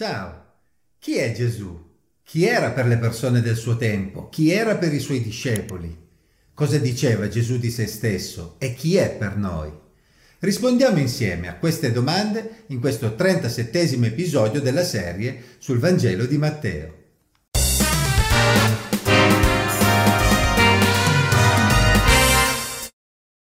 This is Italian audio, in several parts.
Ciao, chi è Gesù? Chi era per le persone del suo tempo? Chi era per i suoi discepoli? Cosa diceva Gesù di se stesso e chi è per noi? Rispondiamo insieme a queste domande in questo 37 episodio della serie sul Vangelo di Matteo.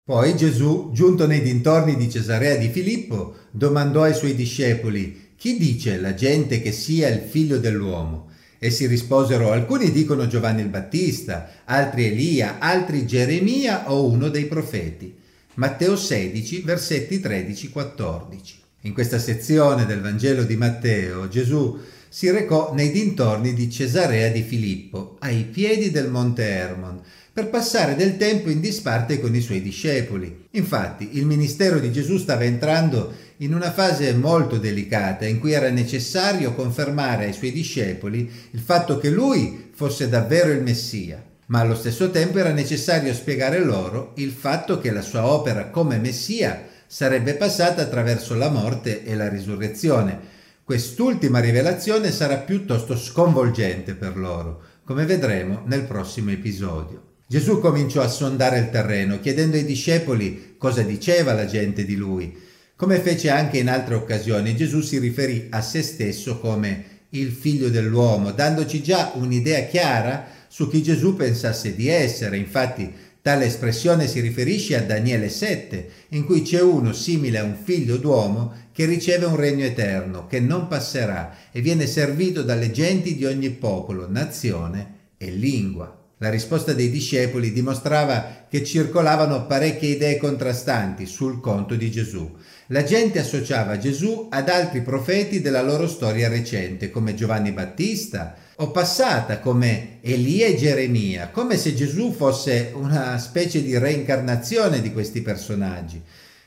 Poi Gesù, giunto nei dintorni di Cesarea di Filippo, domandò ai suoi discepoli chi dice la gente che sia il figlio dell'uomo? Essi risposero, alcuni dicono Giovanni il Battista, altri Elia, altri Geremia o uno dei profeti. Matteo 16, versetti 13-14. In questa sezione del Vangelo di Matteo, Gesù si recò nei dintorni di Cesarea di Filippo, ai piedi del monte Hermon, per passare del tempo in disparte con i suoi discepoli. Infatti, il ministero di Gesù stava entrando in una fase molto delicata in cui era necessario confermare ai suoi discepoli il fatto che lui fosse davvero il Messia, ma allo stesso tempo era necessario spiegare loro il fatto che la sua opera come Messia sarebbe passata attraverso la morte e la risurrezione. Quest'ultima rivelazione sarà piuttosto sconvolgente per loro, come vedremo nel prossimo episodio. Gesù cominciò a sondare il terreno, chiedendo ai discepoli cosa diceva la gente di lui. Come fece anche in altre occasioni, Gesù si riferì a se stesso come il figlio dell'uomo, dandoci già un'idea chiara su chi Gesù pensasse di essere. Infatti, tale espressione si riferisce a Daniele 7, in cui c'è uno simile a un figlio d'uomo che riceve un regno eterno, che non passerà e viene servito dalle genti di ogni popolo, nazione e lingua. La risposta dei discepoli dimostrava che circolavano parecchie idee contrastanti sul conto di Gesù. La gente associava Gesù ad altri profeti della loro storia recente, come Giovanni Battista, o passata come Elia e Geremia, come se Gesù fosse una specie di reincarnazione di questi personaggi.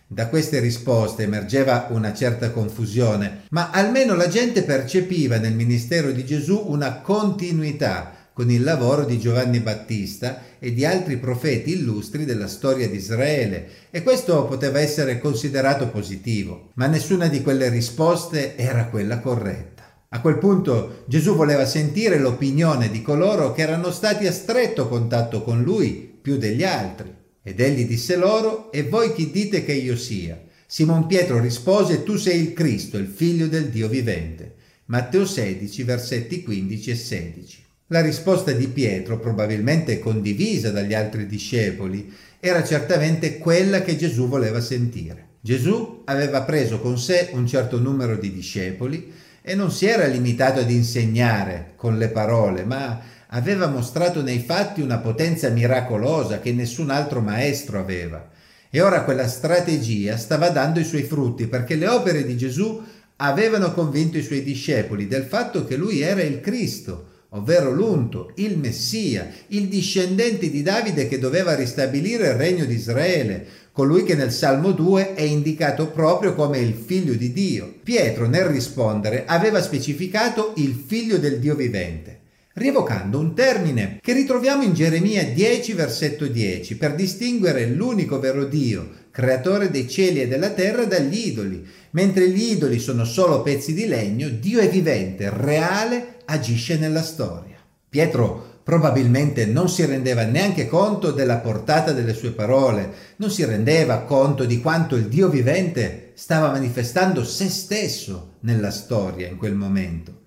Da queste risposte emergeva una certa confusione, ma almeno la gente percepiva nel ministero di Gesù una continuità con il lavoro di Giovanni Battista e di altri profeti illustri della storia di Israele e questo poteva essere considerato positivo, ma nessuna di quelle risposte era quella corretta. A quel punto Gesù voleva sentire l'opinione di coloro che erano stati a stretto contatto con lui più degli altri. Ed egli disse loro, e voi chi dite che io sia? Simon Pietro rispose, tu sei il Cristo, il figlio del Dio vivente. Matteo 16, versetti 15 e 16. La risposta di Pietro, probabilmente condivisa dagli altri discepoli, era certamente quella che Gesù voleva sentire. Gesù aveva preso con sé un certo numero di discepoli e non si era limitato ad insegnare con le parole, ma aveva mostrato nei fatti una potenza miracolosa che nessun altro maestro aveva. E ora quella strategia stava dando i suoi frutti perché le opere di Gesù avevano convinto i suoi discepoli del fatto che lui era il Cristo, ovvero l'unto, il Messia, il discendente di Davide che doveva ristabilire il regno di Israele, colui che nel Salmo 2 è indicato proprio come il figlio di Dio. Pietro nel rispondere aveva specificato il figlio del Dio vivente rievocando un termine che ritroviamo in Geremia 10 versetto 10 per distinguere l'unico vero Dio, creatore dei cieli e della terra, dagli idoli. Mentre gli idoli sono solo pezzi di legno, Dio è vivente, reale, agisce nella storia. Pietro probabilmente non si rendeva neanche conto della portata delle sue parole, non si rendeva conto di quanto il Dio vivente stava manifestando se stesso nella storia in quel momento,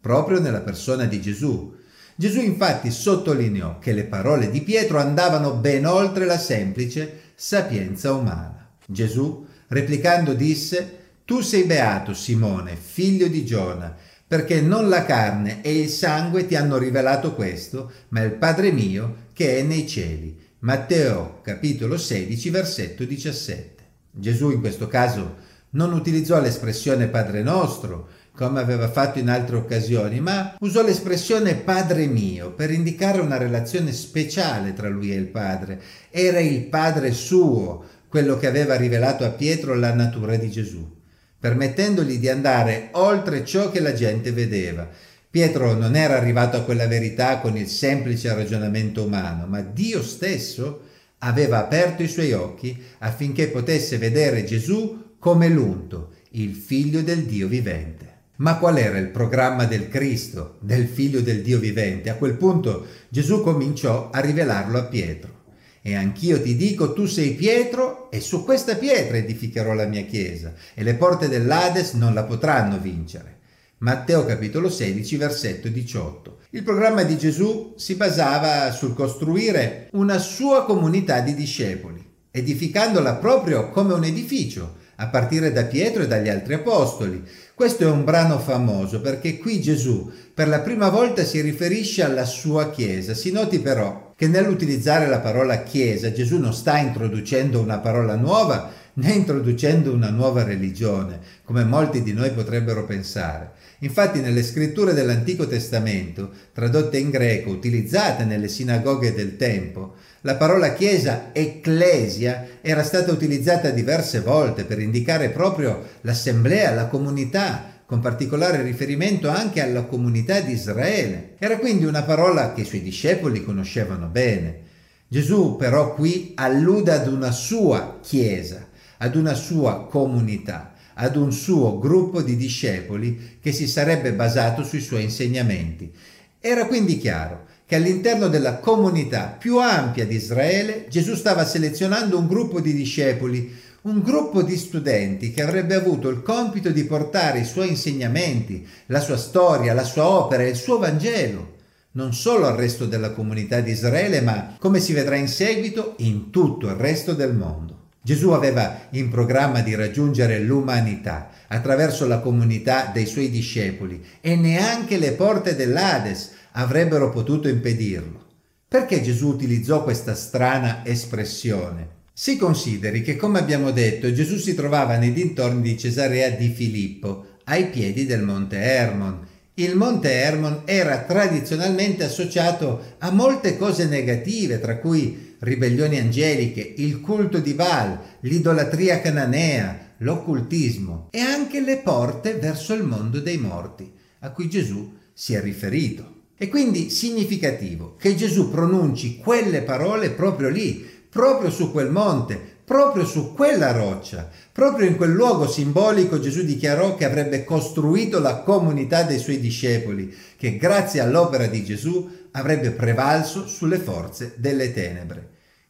proprio nella persona di Gesù. Gesù infatti sottolineò che le parole di Pietro andavano ben oltre la semplice sapienza umana. Gesù, replicando, disse, Tu sei beato, Simone, figlio di Giona, perché non la carne e il sangue ti hanno rivelato questo, ma il Padre mio che è nei cieli. Matteo capitolo 16 versetto 17. Gesù in questo caso non utilizzò l'espressione Padre nostro, come aveva fatto in altre occasioni, ma usò l'espressione Padre mio per indicare una relazione speciale tra lui e il Padre. Era il Padre suo, quello che aveva rivelato a Pietro la natura di Gesù permettendogli di andare oltre ciò che la gente vedeva. Pietro non era arrivato a quella verità con il semplice ragionamento umano, ma Dio stesso aveva aperto i suoi occhi affinché potesse vedere Gesù come l'unto, il figlio del Dio vivente. Ma qual era il programma del Cristo, del figlio del Dio vivente? A quel punto Gesù cominciò a rivelarlo a Pietro. E anch'io ti dico, tu sei Pietro, e su questa pietra edificherò la mia chiesa, e le porte dell'Ades non la potranno vincere. Matteo capitolo 16, versetto 18. Il programma di Gesù si basava sul costruire una sua comunità di discepoli, edificandola proprio come un edificio, a partire da Pietro e dagli altri apostoli. Questo è un brano famoso perché qui Gesù per la prima volta si riferisce alla sua Chiesa. Si noti però che nell'utilizzare la parola Chiesa Gesù non sta introducendo una parola nuova né introducendo una nuova religione, come molti di noi potrebbero pensare. Infatti nelle scritture dell'Antico Testamento, tradotte in greco, utilizzate nelle sinagoghe del tempo, la parola chiesa, ecclesia, era stata utilizzata diverse volte per indicare proprio l'assemblea, la comunità, con particolare riferimento anche alla comunità di Israele. Era quindi una parola che i suoi discepoli conoscevano bene. Gesù però qui allude ad una sua chiesa, ad una sua comunità, ad un suo gruppo di discepoli che si sarebbe basato sui suoi insegnamenti. Era quindi chiaro che all'interno della comunità più ampia di Israele Gesù stava selezionando un gruppo di discepoli, un gruppo di studenti che avrebbe avuto il compito di portare i suoi insegnamenti, la sua storia, la sua opera e il suo Vangelo, non solo al resto della comunità di Israele, ma, come si vedrà in seguito, in tutto il resto del mondo. Gesù aveva in programma di raggiungere l'umanità attraverso la comunità dei suoi discepoli e neanche le porte dell'Ades avrebbero potuto impedirlo. Perché Gesù utilizzò questa strana espressione? Si consideri che, come abbiamo detto, Gesù si trovava nei dintorni di Cesarea di Filippo, ai piedi del monte Hermon. Il monte Hermon era tradizionalmente associato a molte cose negative, tra cui ribellioni angeliche, il culto di Baal, l'idolatria cananea, l'occultismo e anche le porte verso il mondo dei morti, a cui Gesù si è riferito. È quindi significativo che Gesù pronunci quelle parole proprio lì, proprio su quel monte, proprio su quella roccia, proprio in quel luogo simbolico Gesù dichiarò che avrebbe costruito la comunità dei suoi discepoli, che grazie all'opera di Gesù avrebbe prevalso sulle forze delle tenebre,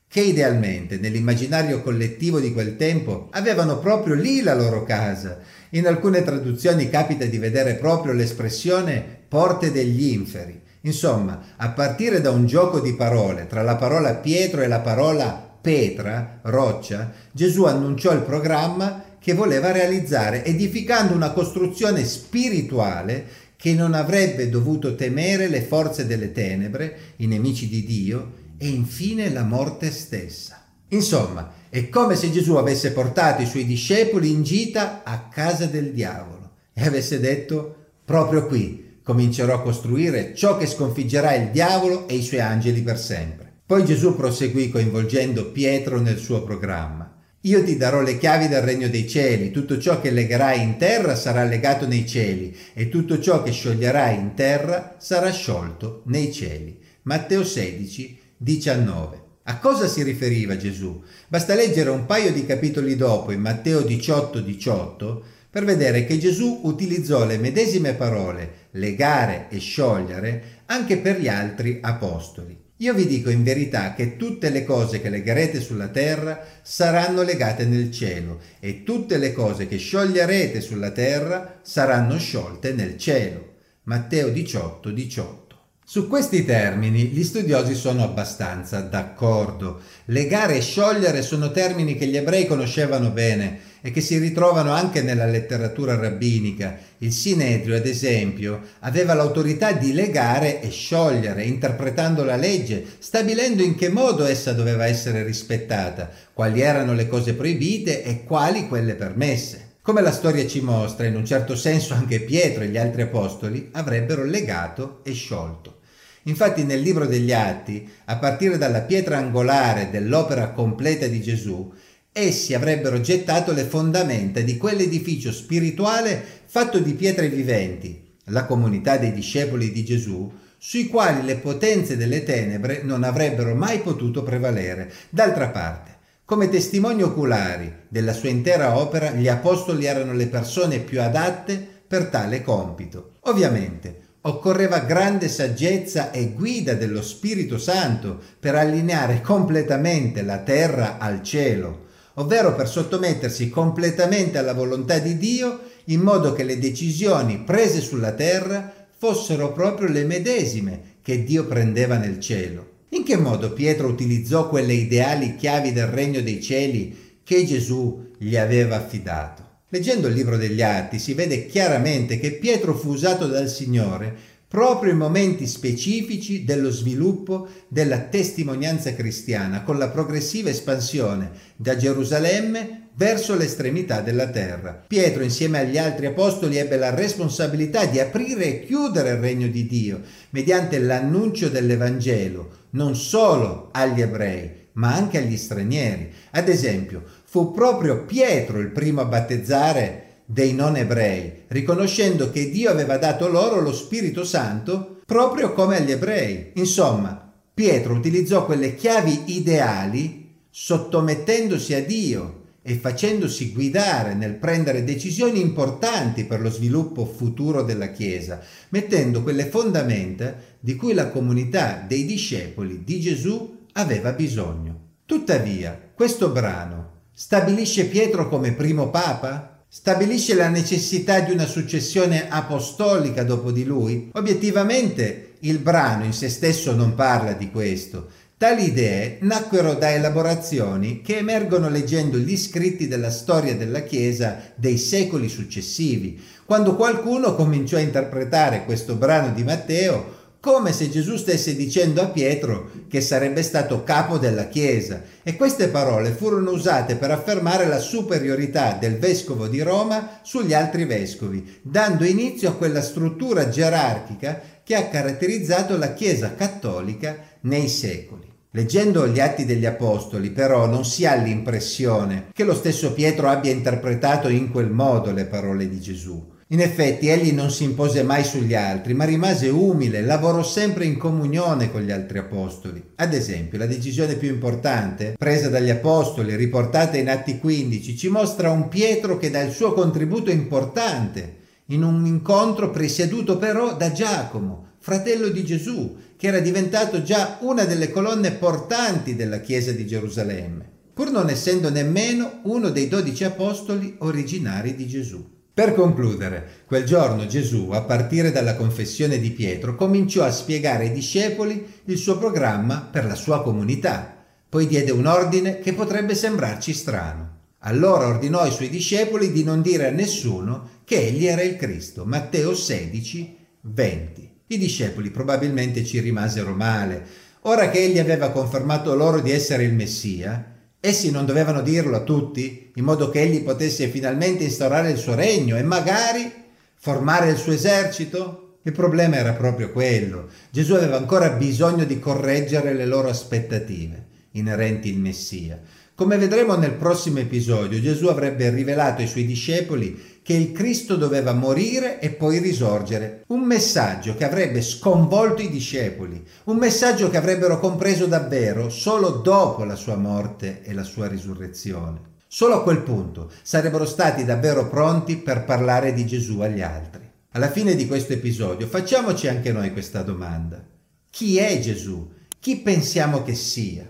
che idealmente nell'immaginario collettivo di quel tempo avevano proprio lì la loro casa. In alcune traduzioni capita di vedere proprio l'espressione porte degli inferi. Insomma, a partire da un gioco di parole tra la parola Pietro e la parola Petra, roccia, Gesù annunciò il programma che voleva realizzare, edificando una costruzione spirituale che non avrebbe dovuto temere le forze delle tenebre, i nemici di Dio, e infine la morte stessa. Insomma, è come se Gesù avesse portato i suoi discepoli in gita a casa del diavolo e avesse detto proprio qui comincerò a costruire ciò che sconfiggerà il diavolo e i suoi angeli per sempre. Poi Gesù proseguì coinvolgendo Pietro nel suo programma. Io ti darò le chiavi del regno dei cieli, tutto ciò che legherai in terra sarà legato nei cieli e tutto ciò che scioglierai in terra sarà sciolto nei cieli. Matteo 16, 19. A cosa si riferiva Gesù? Basta leggere un paio di capitoli dopo, in Matteo 18, 18, per vedere che Gesù utilizzò le medesime parole legare e sciogliere anche per gli altri apostoli. Io vi dico in verità che tutte le cose che legherete sulla terra saranno legate nel cielo e tutte le cose che scioglierete sulla terra saranno sciolte nel cielo. Matteo 18, 18. Su questi termini gli studiosi sono abbastanza d'accordo. Legare e sciogliere sono termini che gli ebrei conoscevano bene e che si ritrovano anche nella letteratura rabbinica. Il Sinedrio, ad esempio, aveva l'autorità di legare e sciogliere, interpretando la legge, stabilendo in che modo essa doveva essere rispettata, quali erano le cose proibite e quali quelle permesse. Come la storia ci mostra, in un certo senso anche Pietro e gli altri apostoli avrebbero legato e sciolto. Infatti nel libro degli Atti, a partire dalla pietra angolare dell'opera completa di Gesù, essi avrebbero gettato le fondamenta di quell'edificio spirituale fatto di pietre viventi, la comunità dei discepoli di Gesù, sui quali le potenze delle tenebre non avrebbero mai potuto prevalere. D'altra parte, come testimoni oculari della sua intera opera, gli apostoli erano le persone più adatte per tale compito. Ovviamente, Occorreva grande saggezza e guida dello Spirito Santo per allineare completamente la terra al cielo, ovvero per sottomettersi completamente alla volontà di Dio in modo che le decisioni prese sulla terra fossero proprio le medesime che Dio prendeva nel cielo. In che modo Pietro utilizzò quelle ideali chiavi del regno dei cieli che Gesù gli aveva affidato? Leggendo il libro degli Atti si vede chiaramente che Pietro fu usato dal Signore proprio in momenti specifici dello sviluppo della testimonianza cristiana, con la progressiva espansione da Gerusalemme verso l'estremità della terra. Pietro, insieme agli altri apostoli, ebbe la responsabilità di aprire e chiudere il regno di Dio mediante l'annuncio dell'Evangelo, non solo agli ebrei, ma anche agli stranieri. Ad esempio, fu proprio Pietro il primo a battezzare dei non ebrei, riconoscendo che Dio aveva dato loro lo Spirito Santo proprio come agli ebrei. Insomma, Pietro utilizzò quelle chiavi ideali sottomettendosi a Dio e facendosi guidare nel prendere decisioni importanti per lo sviluppo futuro della Chiesa, mettendo quelle fondamenta di cui la comunità dei discepoli di Gesù aveva bisogno. Tuttavia, questo brano stabilisce Pietro come primo papa? Stabilisce la necessità di una successione apostolica dopo di lui? Obiettivamente il brano in se stesso non parla di questo. Tali idee nacquero da elaborazioni che emergono leggendo gli scritti della storia della Chiesa dei secoli successivi, quando qualcuno cominciò a interpretare questo brano di Matteo come se Gesù stesse dicendo a Pietro che sarebbe stato capo della Chiesa e queste parole furono usate per affermare la superiorità del vescovo di Roma sugli altri vescovi, dando inizio a quella struttura gerarchica che ha caratterizzato la Chiesa cattolica nei secoli. Leggendo gli atti degli Apostoli però non si ha l'impressione che lo stesso Pietro abbia interpretato in quel modo le parole di Gesù. In effetti egli non si impose mai sugli altri, ma rimase umile, lavorò sempre in comunione con gli altri apostoli. Ad esempio, la decisione più importante, presa dagli apostoli, riportata in Atti 15, ci mostra un Pietro che dà il suo contributo importante in un incontro presieduto però da Giacomo, fratello di Gesù, che era diventato già una delle colonne portanti della Chiesa di Gerusalemme, pur non essendo nemmeno uno dei dodici apostoli originari di Gesù. Per concludere, quel giorno Gesù, a partire dalla confessione di Pietro, cominciò a spiegare ai discepoli il suo programma per la sua comunità. Poi diede un ordine che potrebbe sembrarci strano. Allora ordinò ai suoi discepoli di non dire a nessuno che egli era il Cristo. Matteo 16, 20. I discepoli probabilmente ci rimasero male. Ora che egli aveva confermato loro di essere il Messia, Essi non dovevano dirlo a tutti, in modo che egli potesse finalmente instaurare il suo regno e magari formare il suo esercito? Il problema era proprio quello. Gesù aveva ancora bisogno di correggere le loro aspettative inerenti il Messia. Come vedremo nel prossimo episodio, Gesù avrebbe rivelato ai suoi discepoli che il Cristo doveva morire e poi risorgere. Un messaggio che avrebbe sconvolto i discepoli, un messaggio che avrebbero compreso davvero solo dopo la sua morte e la sua risurrezione. Solo a quel punto sarebbero stati davvero pronti per parlare di Gesù agli altri. Alla fine di questo episodio facciamoci anche noi questa domanda. Chi è Gesù? Chi pensiamo che sia?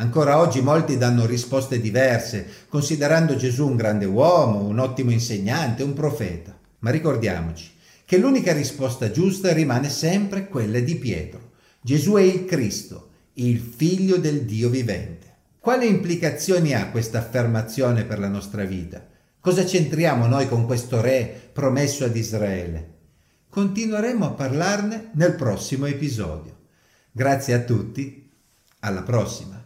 Ancora oggi molti danno risposte diverse, considerando Gesù un grande uomo, un ottimo insegnante, un profeta. Ma ricordiamoci che l'unica risposta giusta rimane sempre quella di Pietro. Gesù è il Cristo, il figlio del Dio vivente. Quali implicazioni ha questa affermazione per la nostra vita? Cosa c'entriamo noi con questo re promesso ad Israele? Continueremo a parlarne nel prossimo episodio. Grazie a tutti, alla prossima.